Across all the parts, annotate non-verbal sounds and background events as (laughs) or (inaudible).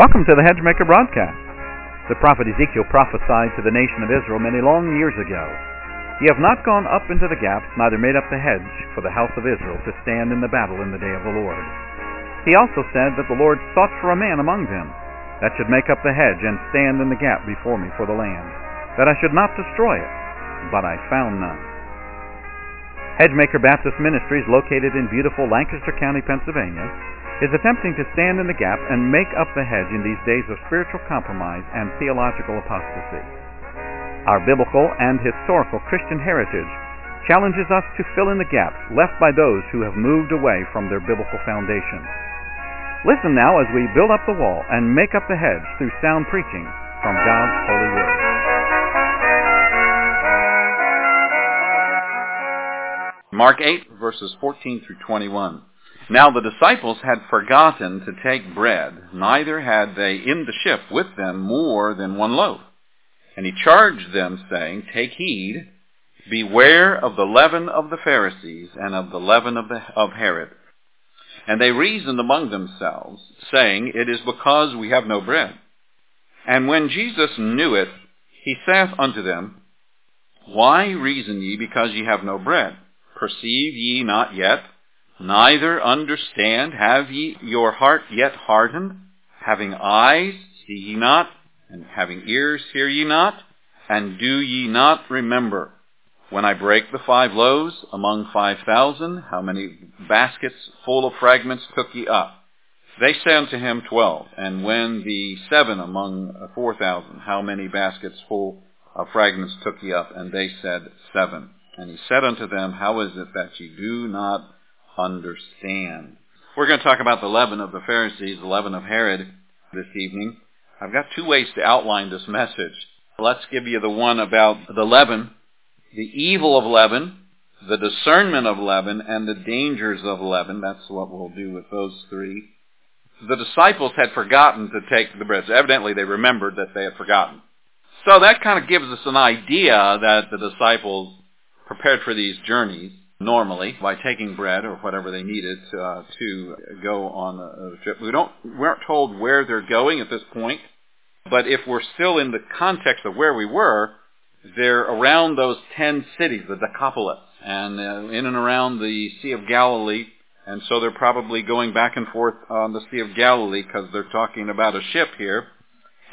Welcome to the Hedgemaker broadcast. The prophet Ezekiel prophesied to the nation of Israel many long years ago. Ye have not gone up into the gaps, neither made up the hedge for the house of Israel to stand in the battle in the day of the Lord. He also said that the Lord sought for a man among them that should make up the hedge and stand in the gap before me for the land, that I should not destroy it, but I found none. Hedgemaker Baptist Ministries, located in beautiful Lancaster County, Pennsylvania, is attempting to stand in the gap and make up the hedge in these days of spiritual compromise and theological apostasy. Our biblical and historical Christian heritage challenges us to fill in the gaps left by those who have moved away from their biblical foundation. Listen now as we build up the wall and make up the hedge through sound preaching from God's holy word. Mark 8, verses 14 through 21. Now the disciples had forgotten to take bread, neither had they in the ship with them more than one loaf. And he charged them, saying, Take heed, beware of the leaven of the Pharisees and of the leaven of, the, of Herod. And they reasoned among themselves, saying, It is because we have no bread. And when Jesus knew it, he saith unto them, Why reason ye because ye have no bread? Perceive ye not yet? Neither understand, have ye your heart yet hardened? Having eyes, see ye not, and having ears, hear ye not? And do ye not remember? When I break the five loaves among five thousand, how many baskets full of fragments took ye up? They say unto him, Twelve. And when the seven among four thousand, how many baskets full of fragments took ye up? And they said, Seven. And he said unto them, How is it that ye do not understand. We're going to talk about the leaven of the Pharisees, the leaven of Herod this evening. I've got two ways to outline this message. Let's give you the one about the leaven, the evil of leaven, the discernment of leaven, and the dangers of leaven. That's what we'll do with those three. The disciples had forgotten to take the bread. So evidently they remembered that they had forgotten. So that kind of gives us an idea that the disciples prepared for these journeys normally by taking bread or whatever they needed uh, to go on a, trip. We don't we aren't told where they're going at this point, but if we're still in the context of where we were, they're around those ten cities, the Decapolis, and uh, in and around the Sea of Galilee. And so they're probably going back and forth on the Sea of Galilee because they're talking about a ship here.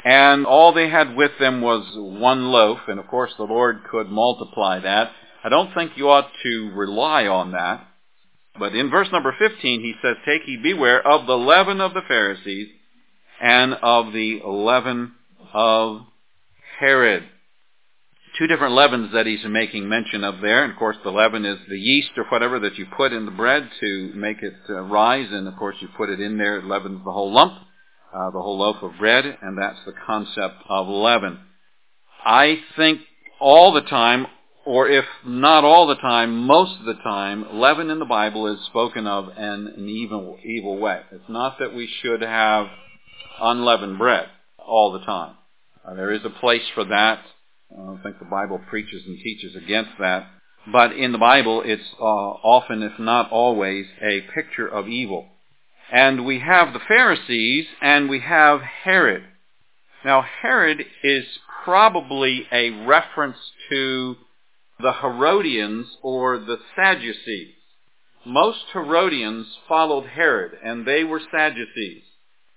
And all they had with them was one loaf, and of course the Lord could multiply that. I don't think you ought to rely on that. But in verse number 15, he says, Take ye beware of the leaven of the Pharisees and of the leaven of Herod. Two different leavens that he's making mention of there. And of course, the leaven is the yeast or whatever that you put in the bread to make it uh, rise. And of course, you put it in there, it leavens the whole lump, uh, the whole loaf of bread. And that's the concept of leaven. I think all the time or if not all the time, most of the time, leaven in the Bible is spoken of in an evil, evil way. It's not that we should have unleavened bread all the time. Uh, there is a place for that. I don't think the Bible preaches and teaches against that. But in the Bible, it's uh, often, if not always, a picture of evil. And we have the Pharisees and we have Herod. Now, Herod is probably a reference to the Herodians or the Sadducees. Most Herodians followed Herod, and they were Sadducees.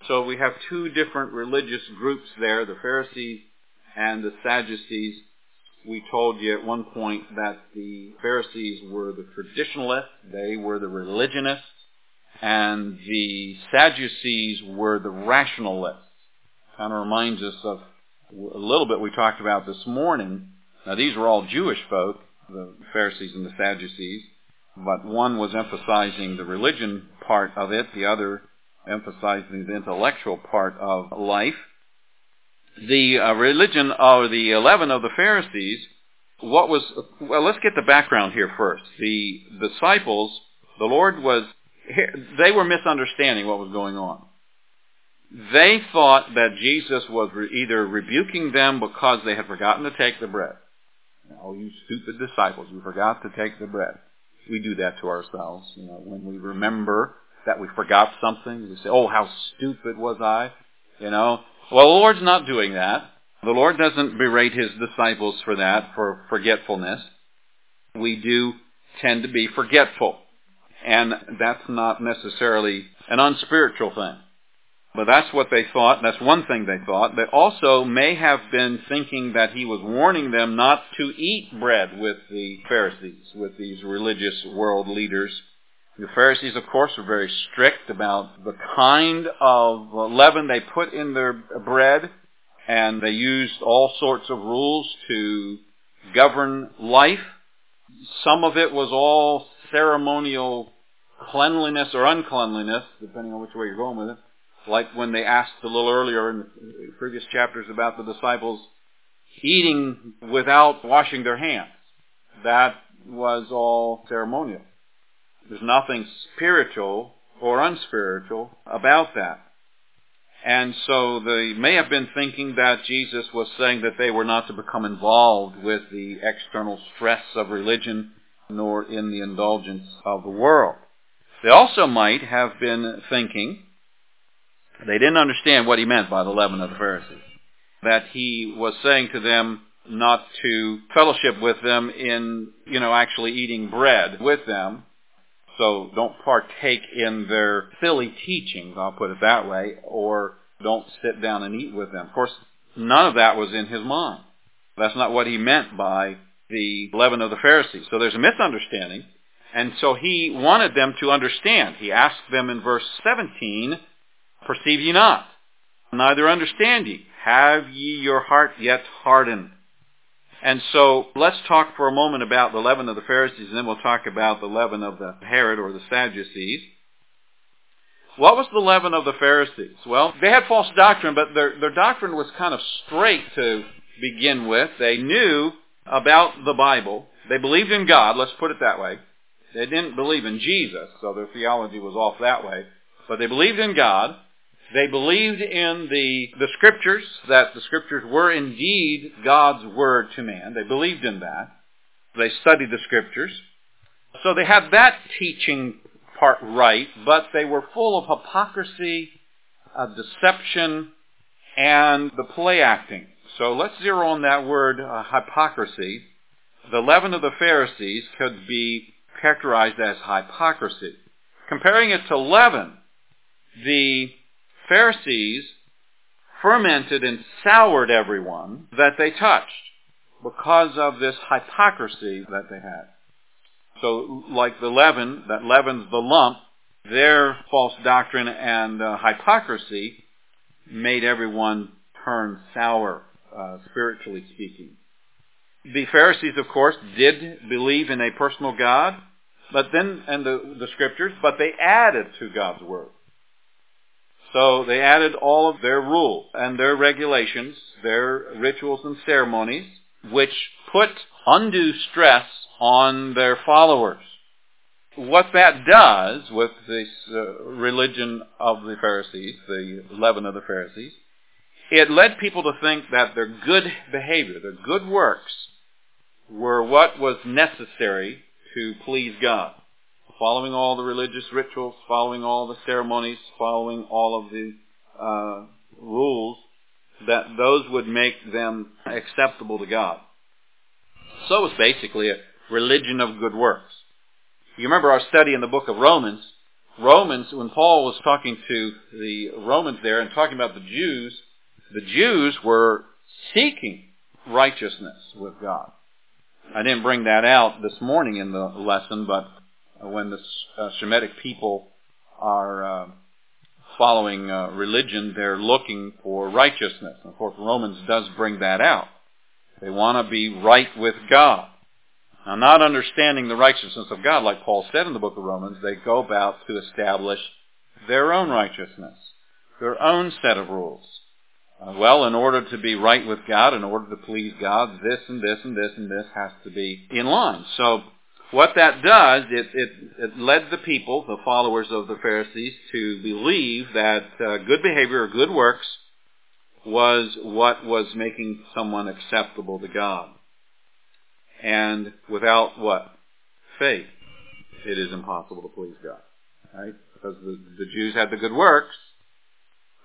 So we have two different religious groups there, the Pharisees and the Sadducees. We told you at one point that the Pharisees were the traditionalists, they were the religionists, and the Sadducees were the rationalists. Kind of reminds us of a little bit we talked about this morning now these were all Jewish folk, the Pharisees and the Sadducees, but one was emphasizing the religion part of it, the other emphasizing the intellectual part of life. The uh, religion of the leaven of the Pharisees, what was, well, let's get the background here first. The disciples, the Lord was, they were misunderstanding what was going on. They thought that Jesus was either rebuking them because they had forgotten to take the bread, Oh, you stupid disciples, you forgot to take the bread. We do that to ourselves. You know, when we remember that we forgot something, we say, oh, how stupid was I? You know? Well, the Lord's not doing that. The Lord doesn't berate his disciples for that, for forgetfulness. We do tend to be forgetful. And that's not necessarily an unspiritual thing. But that's what they thought. That's one thing they thought. They also may have been thinking that he was warning them not to eat bread with the Pharisees, with these religious world leaders. The Pharisees, of course, were very strict about the kind of leaven they put in their bread, and they used all sorts of rules to govern life. Some of it was all ceremonial cleanliness or uncleanliness, depending on which way you're going with it. Like when they asked a little earlier in the previous chapters about the disciples eating without washing their hands. That was all ceremonial. There's nothing spiritual or unspiritual about that. And so they may have been thinking that Jesus was saying that they were not to become involved with the external stress of religion nor in the indulgence of the world. They also might have been thinking, they didn't understand what he meant by the leaven of the Pharisees, that he was saying to them not to fellowship with them in, you know, actually eating bread with them. So don't partake in their silly teachings, I'll put it that way, or don't sit down and eat with them. Of course, none of that was in his mind. That's not what he meant by the leaven of the Pharisees. So there's a misunderstanding. And so he wanted them to understand. He asked them in verse 17, Perceive ye not, neither understand ye. Have ye your heart yet hardened? And so let's talk for a moment about the leaven of the Pharisees, and then we'll talk about the leaven of the Herod or the Sadducees. What was the leaven of the Pharisees? Well, they had false doctrine, but their, their doctrine was kind of straight to begin with. They knew about the Bible. They believed in God, let's put it that way. They didn't believe in Jesus, so their theology was off that way. But they believed in God. They believed in the, the scriptures, that the scriptures were indeed God's word to man. They believed in that. They studied the scriptures. So they had that teaching part right, but they were full of hypocrisy, uh, deception, and the play acting. So let's zero on that word uh, hypocrisy. The leaven of the Pharisees could be characterized as hypocrisy. Comparing it to leaven, the Pharisees fermented and soured everyone that they touched because of this hypocrisy that they had. So like the leaven that leavens the lump, their false doctrine and uh, hypocrisy made everyone turn sour, uh, spiritually speaking. The Pharisees, of course, did believe in a personal God, but then, and the, the scriptures, but they added to God's word. So they added all of their rules and their regulations, their rituals and ceremonies, which put undue stress on their followers. What that does with this uh, religion of the Pharisees, the leaven of the Pharisees, it led people to think that their good behavior, their good works, were what was necessary to please God. Following all the religious rituals, following all the ceremonies, following all of the uh, rules, that those would make them acceptable to God. So it was basically a religion of good works. You remember our study in the book of Romans. Romans, when Paul was talking to the Romans there and talking about the Jews, the Jews were seeking righteousness with God. I didn't bring that out this morning in the lesson, but when the uh, Shemitic people are uh, following uh, religion, they're looking for righteousness. Of course, Romans does bring that out. They want to be right with God. Now, not understanding the righteousness of God, like Paul said in the book of Romans, they go about to establish their own righteousness, their own set of rules. Uh, well, in order to be right with God, in order to please God, this and this and this and this has to be in line. So, what that does, it, it, it led the people, the followers of the Pharisees, to believe that uh, good behavior or good works was what was making someone acceptable to God. And without what? Faith, it is impossible to please God. Right? Because the, the Jews had the good works,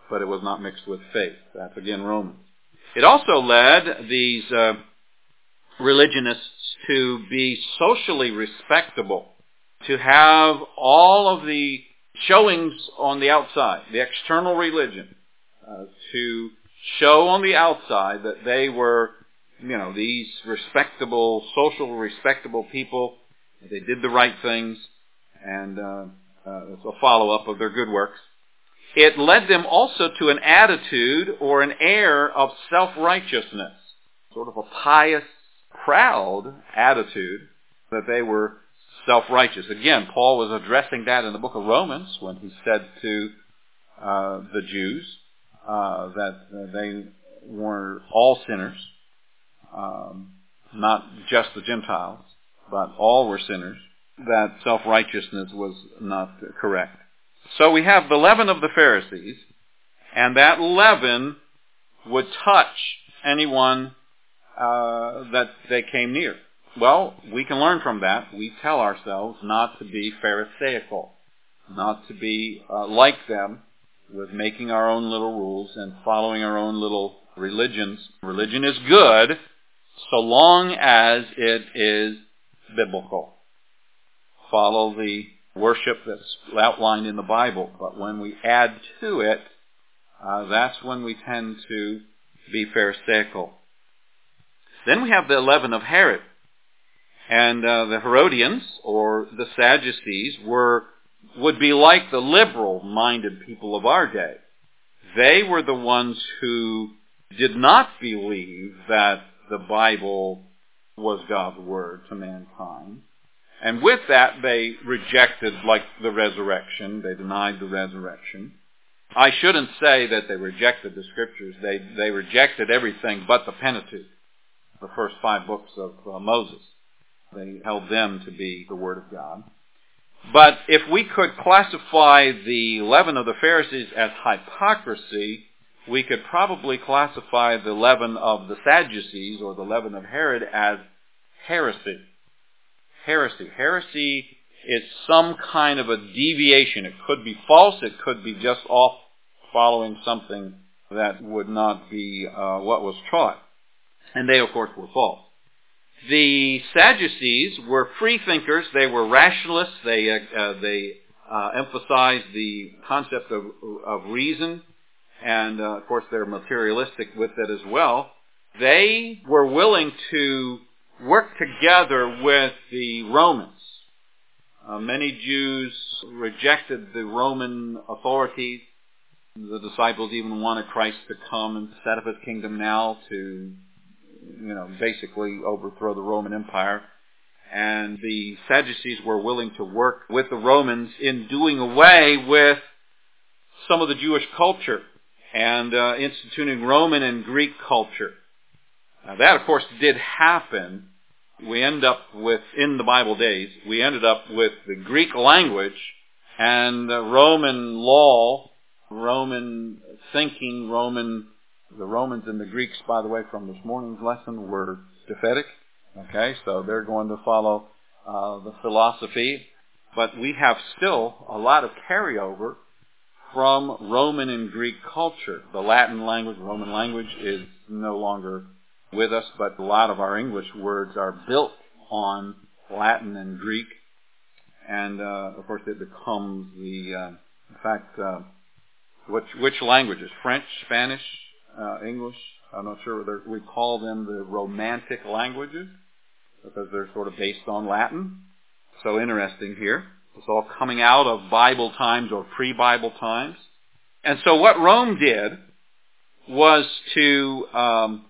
but it was not mixed with faith. That's again Romans. It also led these uh, religionists to be socially respectable, to have all of the showings on the outside, the external religion, uh, to show on the outside that they were, you know, these respectable, social respectable people. They did the right things, and uh, uh, it's a follow-up of their good works. It led them also to an attitude or an air of self-righteousness, sort of a pious, proud attitude that they were self-righteous. Again, Paul was addressing that in the book of Romans when he said to uh, the Jews uh, that uh, they were all sinners, um, not just the Gentiles, but all were sinners, that self-righteousness was not correct. So we have the leaven of the Pharisees, and that leaven would touch anyone uh, that they came near. Well, we can learn from that. We tell ourselves not to be Pharisaical, not to be uh, like them with making our own little rules and following our own little religions. Religion is good so long as it is biblical. Follow the worship that's outlined in the Bible. But when we add to it, uh, that's when we tend to be Pharisaical. Then we have the leaven of Herod. And uh, the Herodians, or the Sadducees, were would be like the liberal-minded people of our day. They were the ones who did not believe that the Bible was God's word to mankind. And with that, they rejected, like the resurrection, they denied the resurrection. I shouldn't say that they rejected the scriptures. They, they rejected everything but the Pentateuch, the first five books of uh, Moses. They held them to be the Word of God. But if we could classify the leaven of the Pharisees as hypocrisy, we could probably classify the leaven of the Sadducees or the leaven of Herod as heresy heresy. Heresy is some kind of a deviation. It could be false. It could be just off following something that would not be uh, what was taught. And they, of course, were false. The Sadducees were free thinkers. They were rationalists. They, uh, uh, they uh, emphasized the concept of, of reason. And, uh, of course, they're materialistic with it as well. They were willing to work together with the Romans. Uh, many Jews rejected the Roman authorities. The disciples even wanted Christ to come and set up his kingdom now to, you know, basically overthrow the Roman Empire. And the Sadducees were willing to work with the Romans in doing away with some of the Jewish culture and uh, instituting Roman and Greek culture. Now that, of course, did happen. We end up with, in the Bible days, we ended up with the Greek language and Roman law, Roman thinking, Roman, the Romans and the Greeks, by the way, from this morning's lesson were Japhetic. Okay, so they're going to follow uh, the philosophy. But we have still a lot of carryover from Roman and Greek culture. The Latin language, Roman language, is no longer with us, but a lot of our English words are built on Latin and Greek. And, uh, of course, it becomes the, uh, in fact, uh, which, which languages? French, Spanish, uh, English? I'm not sure whether we call them the Romantic languages because they're sort of based on Latin. So interesting here. It's all coming out of Bible times or pre-Bible times. And so what Rome did was to um,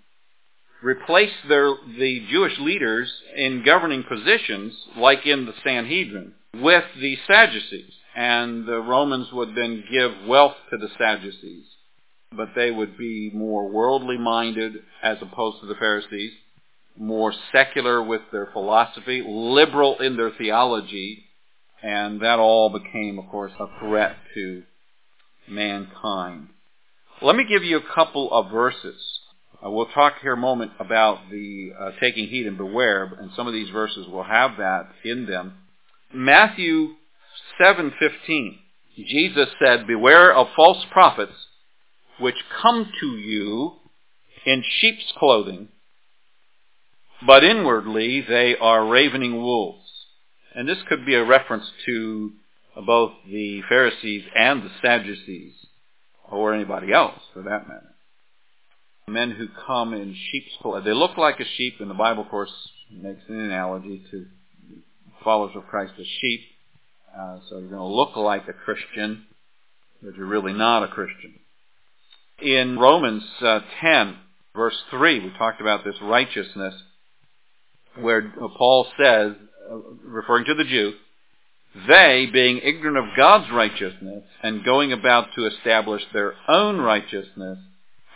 replace their, the Jewish leaders in governing positions, like in the Sanhedrin, with the Sadducees. And the Romans would then give wealth to the Sadducees. But they would be more worldly minded as opposed to the Pharisees, more secular with their philosophy, liberal in their theology, and that all became, of course, a threat to mankind. Let me give you a couple of verses uh, we'll talk here a moment about the uh, taking heed and beware, and some of these verses will have that in them. Matthew 7:15. Jesus said, "Beware of false prophets which come to you in sheep's clothing, but inwardly they are ravening wolves. And this could be a reference to both the Pharisees and the Sadducees, or anybody else for that matter. Men who come in sheep's clothing. They look like a sheep, and the Bible, of course, makes an analogy to followers of Christ as sheep. Uh, so you're going to look like a Christian, but you're really not a Christian. In Romans uh, 10, verse 3, we talked about this righteousness, where Paul says, uh, referring to the Jew, they, being ignorant of God's righteousness and going about to establish their own righteousness,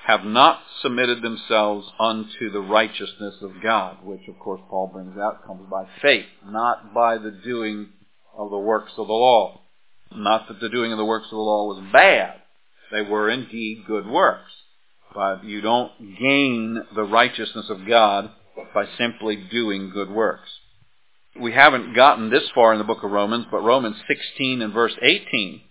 have not submitted themselves unto the righteousness of God, which of course Paul brings out comes by faith, not by the doing of the works of the law. Not that the doing of the works of the law was bad. They were indeed good works. But you don't gain the righteousness of God by simply doing good works. We haven't gotten this far in the book of Romans, but Romans 16 and verse 18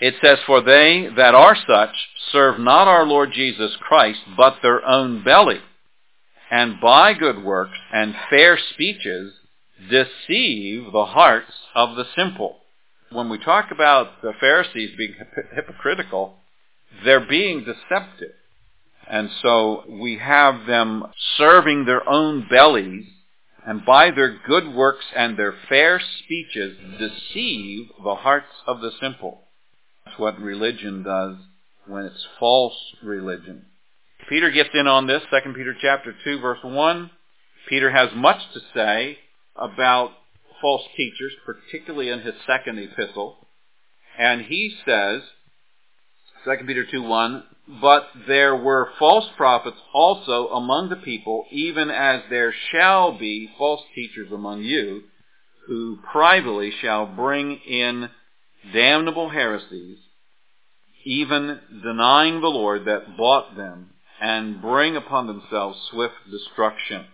it says, For they that are such serve not our Lord Jesus Christ, but their own belly, and by good works and fair speeches deceive the hearts of the simple. When we talk about the Pharisees being hypocritical, they're being deceptive. And so we have them serving their own bellies, and by their good works and their fair speeches deceive the hearts of the simple. That's what religion does when it's false religion. Peter gets in on this, 2 Peter chapter 2 verse 1. Peter has much to say about false teachers, particularly in his second epistle. And he says, 2 Peter 2 1, But there were false prophets also among the people, even as there shall be false teachers among you, who privately shall bring in damnable heresies, even denying the Lord that bought them, and bring upon themselves swift destruction.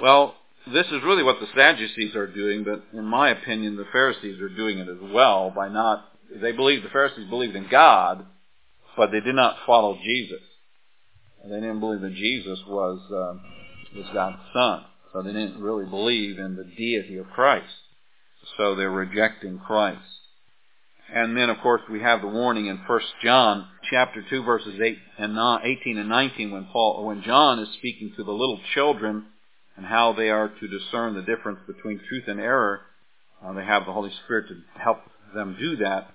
Well, this is really what the Sadducees are doing, but in my opinion, the Pharisees are doing it as well by not, they believe, the Pharisees believed in God, but they did not follow Jesus. They didn't believe that Jesus was, uh, was God's Son. So they didn't really believe in the deity of Christ. So they're rejecting Christ. And then, of course, we have the warning in 1 John chapter 2, verses 8 and 18 and 19, when Paul, when John is speaking to the little children and how they are to discern the difference between truth and error. Uh, they have the Holy Spirit to help them do that.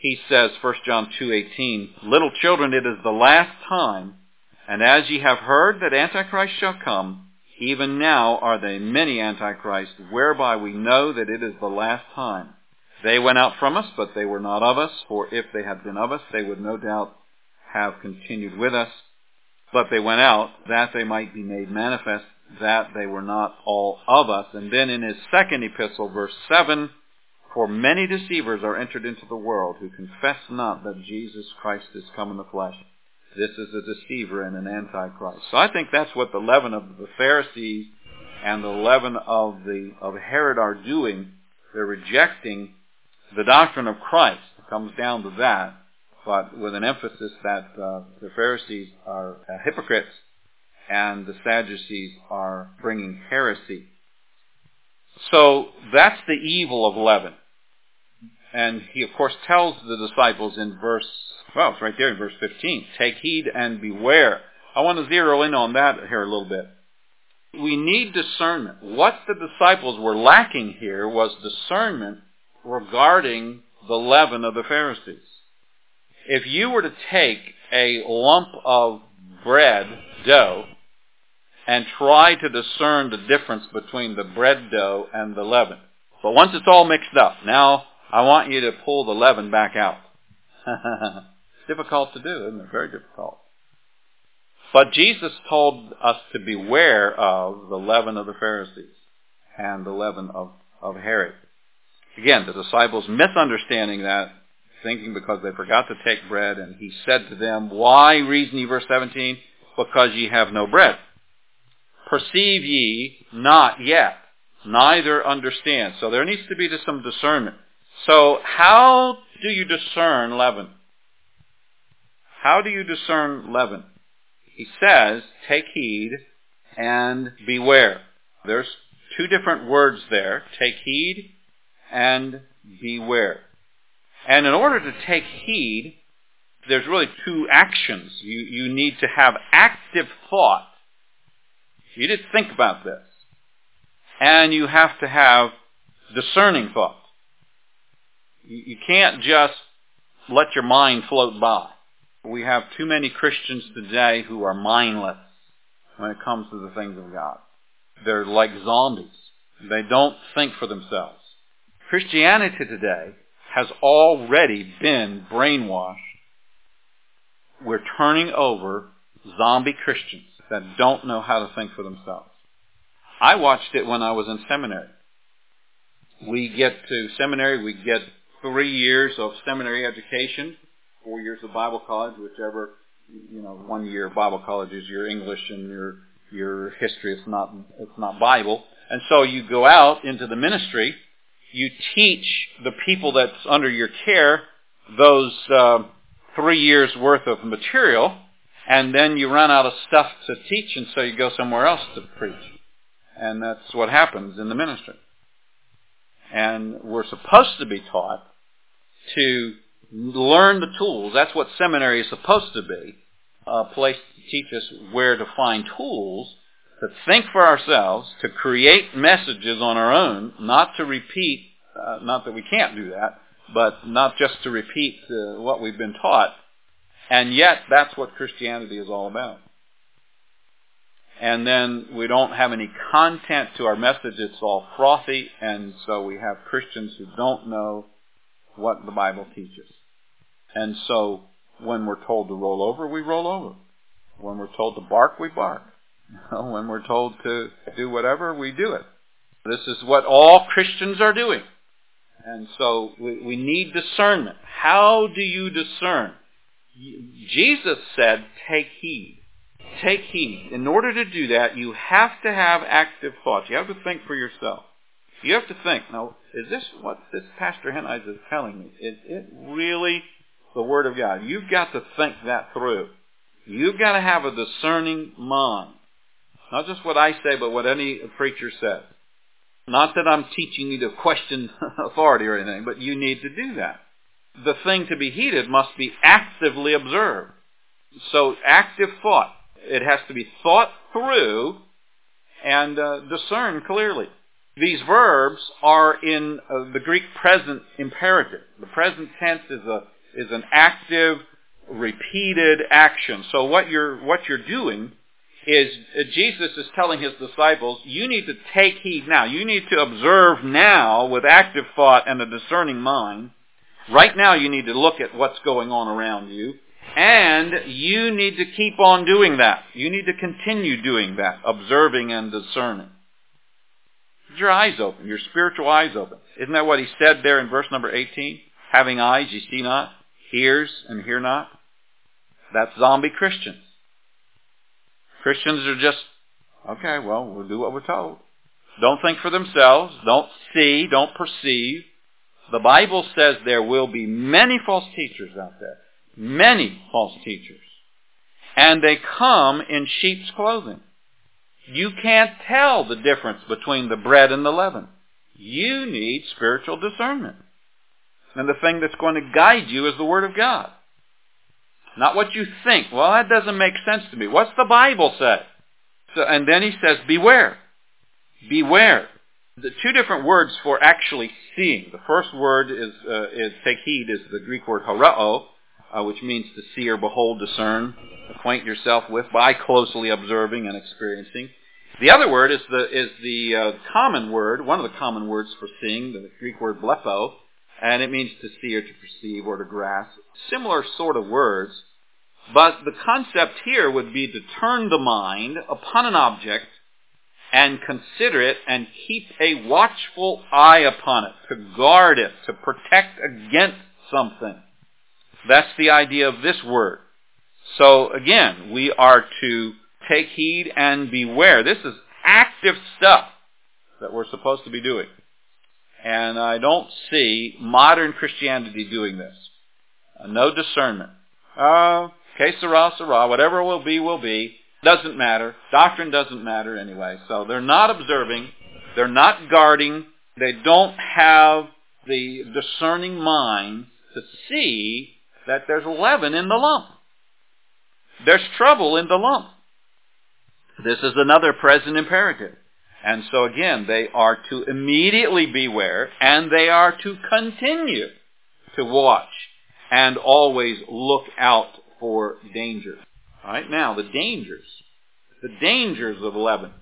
He says, 1 John 2:18, "Little children, it is the last time, and as ye have heard that Antichrist shall come, even now are there many antichrists, whereby we know that it is the last time." They went out from us, but they were not of us, for if they had been of us, they would no doubt have continued with us. But they went out, that they might be made manifest, that they were not all of us. And then in his second epistle, verse 7, For many deceivers are entered into the world, who confess not that Jesus Christ is come in the flesh. This is a deceiver and an antichrist. So I think that's what the leaven of the Pharisees and the leaven of the of Herod are doing. They're rejecting the doctrine of Christ It comes down to that, but with an emphasis that uh, the Pharisees are uh, hypocrites and the Sadducees are bringing heresy. So that's the evil of leaven. And he, of course, tells the disciples in verse, well, it's right there in verse 15, take heed and beware. I want to zero in on that here a little bit. We need discernment. What the disciples were lacking here was discernment regarding the leaven of the Pharisees. If you were to take a lump of bread dough and try to discern the difference between the bread dough and the leaven, but once it's all mixed up, now I want you to pull the leaven back out. (laughs) difficult to do, isn't it? Very difficult. But Jesus told us to beware of the leaven of the Pharisees and the leaven of, of Herod. Again, the disciples misunderstanding that, thinking because they forgot to take bread, and he said to them, Why reason ye, verse 17? Because ye have no bread. Perceive ye not yet, neither understand. So there needs to be some discernment. So how do you discern leaven? How do you discern leaven? He says, take heed and beware. There's two different words there. Take heed and beware. And in order to take heed, there's really two actions. You, you need to have active thought. You to think about this. And you have to have discerning thought. You can't just let your mind float by. We have too many Christians today who are mindless when it comes to the things of God. They're like zombies. They don't think for themselves. Christianity today has already been brainwashed. We're turning over zombie Christians that don't know how to think for themselves. I watched it when I was in seminary. We get to seminary, we get three years of seminary education, four years of Bible college, whichever, you know, one year Bible college is your English and your your history. It's not it's not Bible. And so you go out into the ministry, you teach the people that's under your care those uh, three years worth of material, and then you run out of stuff to teach, and so you go somewhere else to preach. And that's what happens in the ministry. And we're supposed to be taught to learn the tools. That's what seminary is supposed to be, a place to teach us where to find tools to think for ourselves, to create messages on our own, not to repeat, uh, not that we can't do that, but not just to repeat uh, what we've been taught. And yet, that's what Christianity is all about. And then we don't have any content to our message. It's all frothy, and so we have Christians who don't know what the Bible teaches. And so when we're told to roll over, we roll over. When we're told to bark, we bark. (laughs) when we're told to do whatever, we do it. This is what all Christians are doing. And so we, we need discernment. How do you discern? Jesus said, take heed. Take heed. In order to do that, you have to have active thoughts. You have to think for yourself. You have to think, now, is this what this Pastor Henize is telling me? Is it really the Word of God? You've got to think that through. You've got to have a discerning mind. Not just what I say, but what any preacher says. Not that I'm teaching you to question (laughs) authority or anything, but you need to do that. The thing to be heeded must be actively observed. So active thought. It has to be thought through and uh, discerned clearly. These verbs are in uh, the Greek present imperative. The present tense is a is an active, repeated action. So what you're what you're doing is uh, Jesus is telling his disciples, you need to take heed now. You need to observe now with active thought and a discerning mind. Right now you need to look at what's going on around you. And you need to keep on doing that. You need to continue doing that, observing and discerning. Your eyes open, your spiritual eyes open. Isn't that what he said there in verse number 18? Having eyes you see not, hears and hear not. That's zombie Christians. Christians are just, okay, well, we'll do what we're told. Don't think for themselves. Don't see. Don't perceive. The Bible says there will be many false teachers out there. Many false teachers. And they come in sheep's clothing. You can't tell the difference between the bread and the leaven. You need spiritual discernment. And the thing that's going to guide you is the Word of God. Not what you think. Well, that doesn't make sense to me. What's the Bible say? So, and then he says, beware. Beware. The two different words for actually seeing. The first word is, uh, is take heed, is the Greek word horao, uh, which means to see or behold, discern, acquaint yourself with by closely observing and experiencing. The other word is the, is the uh, common word, one of the common words for seeing, the Greek word blepo, and it means to see or to perceive or to grasp. Similar sort of words, but the concept here would be to turn the mind upon an object and consider it and keep a watchful eye upon it, to guard it, to protect against something. That's the idea of this word. So again, we are to take heed and beware. This is active stuff that we're supposed to be doing. And I don't see modern Christianity doing this. No discernment. Uh, Que sera, sera. Whatever will be, will be. Doesn't matter. Doctrine doesn't matter anyway. So they're not observing. They're not guarding. They don't have the discerning mind to see that there's leaven in the lump. There's trouble in the lump. This is another present imperative. And so again, they are to immediately beware and they are to continue to watch and always look out for danger. All right, now the dangers. The dangers of leaven.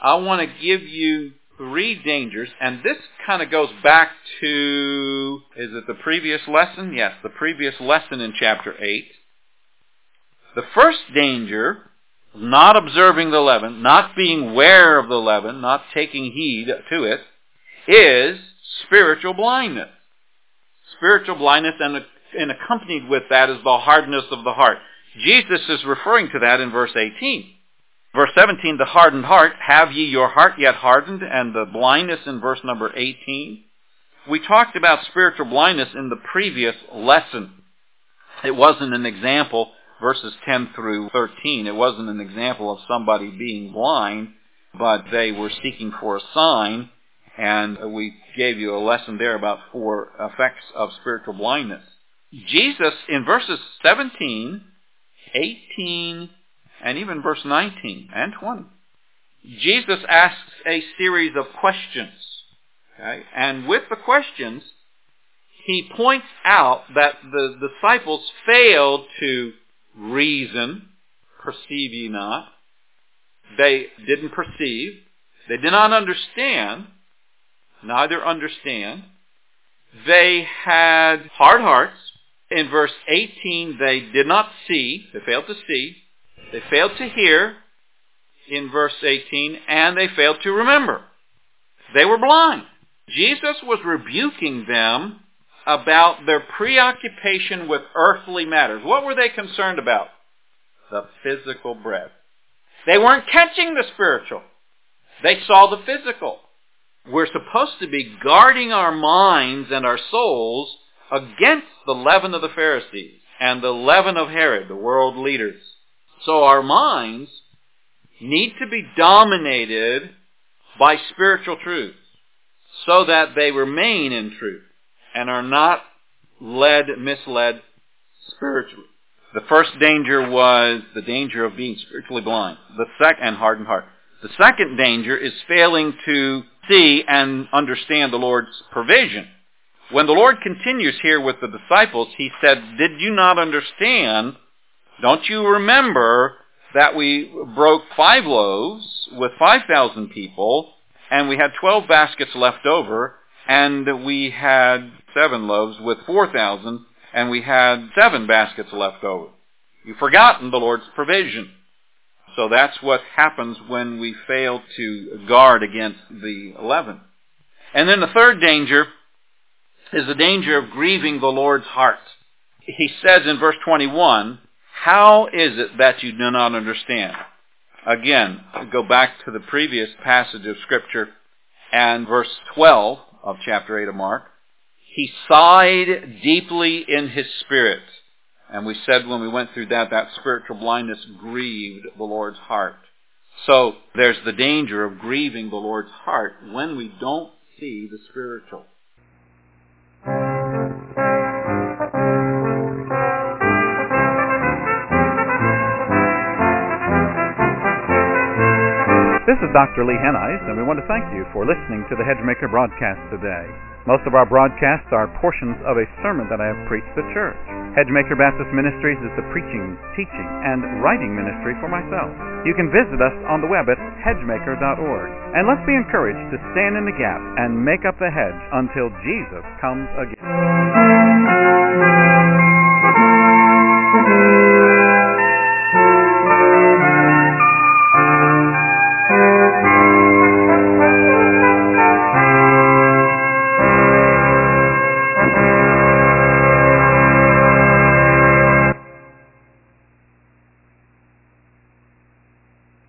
I want to give you three dangers, and this kind of goes back to, is it the previous lesson? Yes, the previous lesson in chapter 8. The first danger, not observing the leaven, not being aware of the leaven, not taking heed to it, is spiritual blindness. Spiritual blindness, and, and accompanied with that is the hardness of the heart. Jesus is referring to that in verse 18. Verse 17, the hardened heart, have ye your heart yet hardened? And the blindness in verse number 18. We talked about spiritual blindness in the previous lesson. It wasn't an example, verses 10 through 13. It wasn't an example of somebody being blind, but they were seeking for a sign. And we gave you a lesson there about four effects of spiritual blindness. Jesus, in verses 17, 18, and even verse 19 and 20. Jesus asks a series of questions. Okay? And with the questions, he points out that the disciples failed to reason, perceive ye not. They didn't perceive. They did not understand, neither understand. They had hard hearts. In verse 18, they did not see. They failed to see. They failed to hear in verse 18, and they failed to remember. They were blind. Jesus was rebuking them about their preoccupation with earthly matters. What were they concerned about? The physical bread. They weren't catching the spiritual. They saw the physical. We're supposed to be guarding our minds and our souls against the leaven of the Pharisees and the leaven of Herod, the world leaders. So our minds need to be dominated by spiritual truth so that they remain in truth and are not led, misled spiritually. The first danger was the danger of being spiritually blind. The second, and hardened heart. The second danger is failing to see and understand the Lord's provision. When the Lord continues here with the disciples, He said, Did you not understand don't you remember that we broke five loaves with 5,000 people, and we had 12 baskets left over, and we had seven loaves with 4,000, and we had seven baskets left over. You've forgotten the Lord's provision. So that's what happens when we fail to guard against the leaven. And then the third danger is the danger of grieving the Lord's heart. He says in verse 21, how is it that you do not understand? Again, go back to the previous passage of Scripture and verse 12 of chapter 8 of Mark. He sighed deeply in his spirit. And we said when we went through that, that spiritual blindness grieved the Lord's heart. So there's the danger of grieving the Lord's heart when we don't see the spiritual. This is Dr. Lee Hennies, and we want to thank you for listening to the Hedgemaker broadcast today. Most of our broadcasts are portions of a sermon that I have preached at church. Hedgemaker Baptist Ministries is the preaching, teaching, and writing ministry for myself. You can visit us on the web at hedgemaker.org. And let's be encouraged to stand in the gap and make up the hedge until Jesus comes again.